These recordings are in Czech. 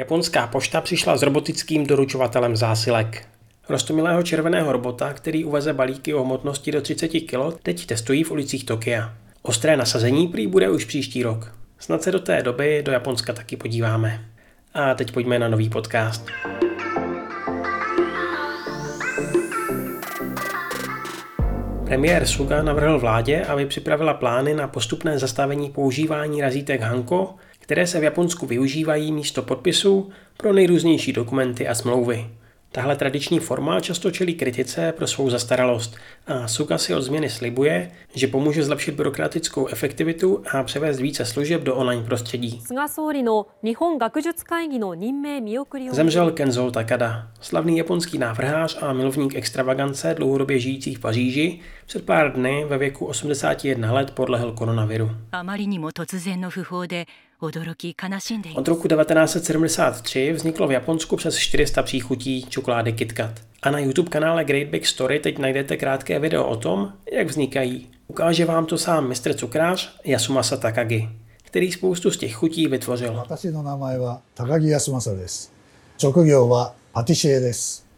Japonská pošta přišla s robotickým doručovatelem zásilek. Rostomilého červeného robota, který uveze balíky o hmotnosti do 30 kg, teď testují v ulicích Tokia. Ostré nasazení prý bude už příští rok. Snad se do té doby do Japonska taky podíváme. A teď pojďme na nový podcast. Premiér Suga navrhl vládě, aby připravila plány na postupné zastavení používání razítek Hanko, které se v Japonsku využívají místo podpisů pro nejrůznější dokumenty a smlouvy. Tahle tradiční forma často čelí kritice pro svou zastaralost a Suga si od změny slibuje, že pomůže zlepšit byrokratickou efektivitu a převést více služeb do online prostředí. Zemřel Kenzo Takada, slavný japonský návrhář a milovník extravagance dlouhodobě žijící v Paříži, před pár dny ve věku 81 let podlehl koronaviru. Od roku 1973 vzniklo v Japonsku přes 400 příchutí čokolády KitKat. A na YouTube kanále Great Big Story teď najdete krátké video o tom, jak vznikají. Ukáže vám to sám mistr cukrář Yasumasa Takagi, který spoustu z těch chutí vytvořil.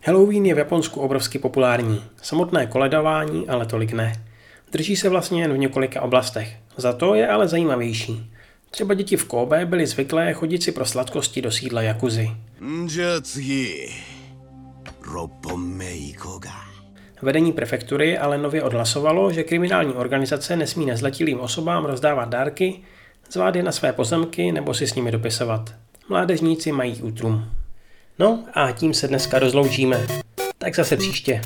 Halloween je v Japonsku obrovsky populární. Samotné koledování ale tolik ne. Drží se vlastně jen v několika oblastech. Za to je ale zajímavější. Třeba děti v Kobe byly zvyklé chodit si pro sladkosti do sídla Jakuzy. Vedení prefektury ale nově odhlasovalo, že kriminální organizace nesmí nezletilým osobám rozdávat dárky, zvát je na své pozemky nebo si s nimi dopisovat. Mládežníci mají útrum. No a tím se dneska rozloučíme. Tak zase příště.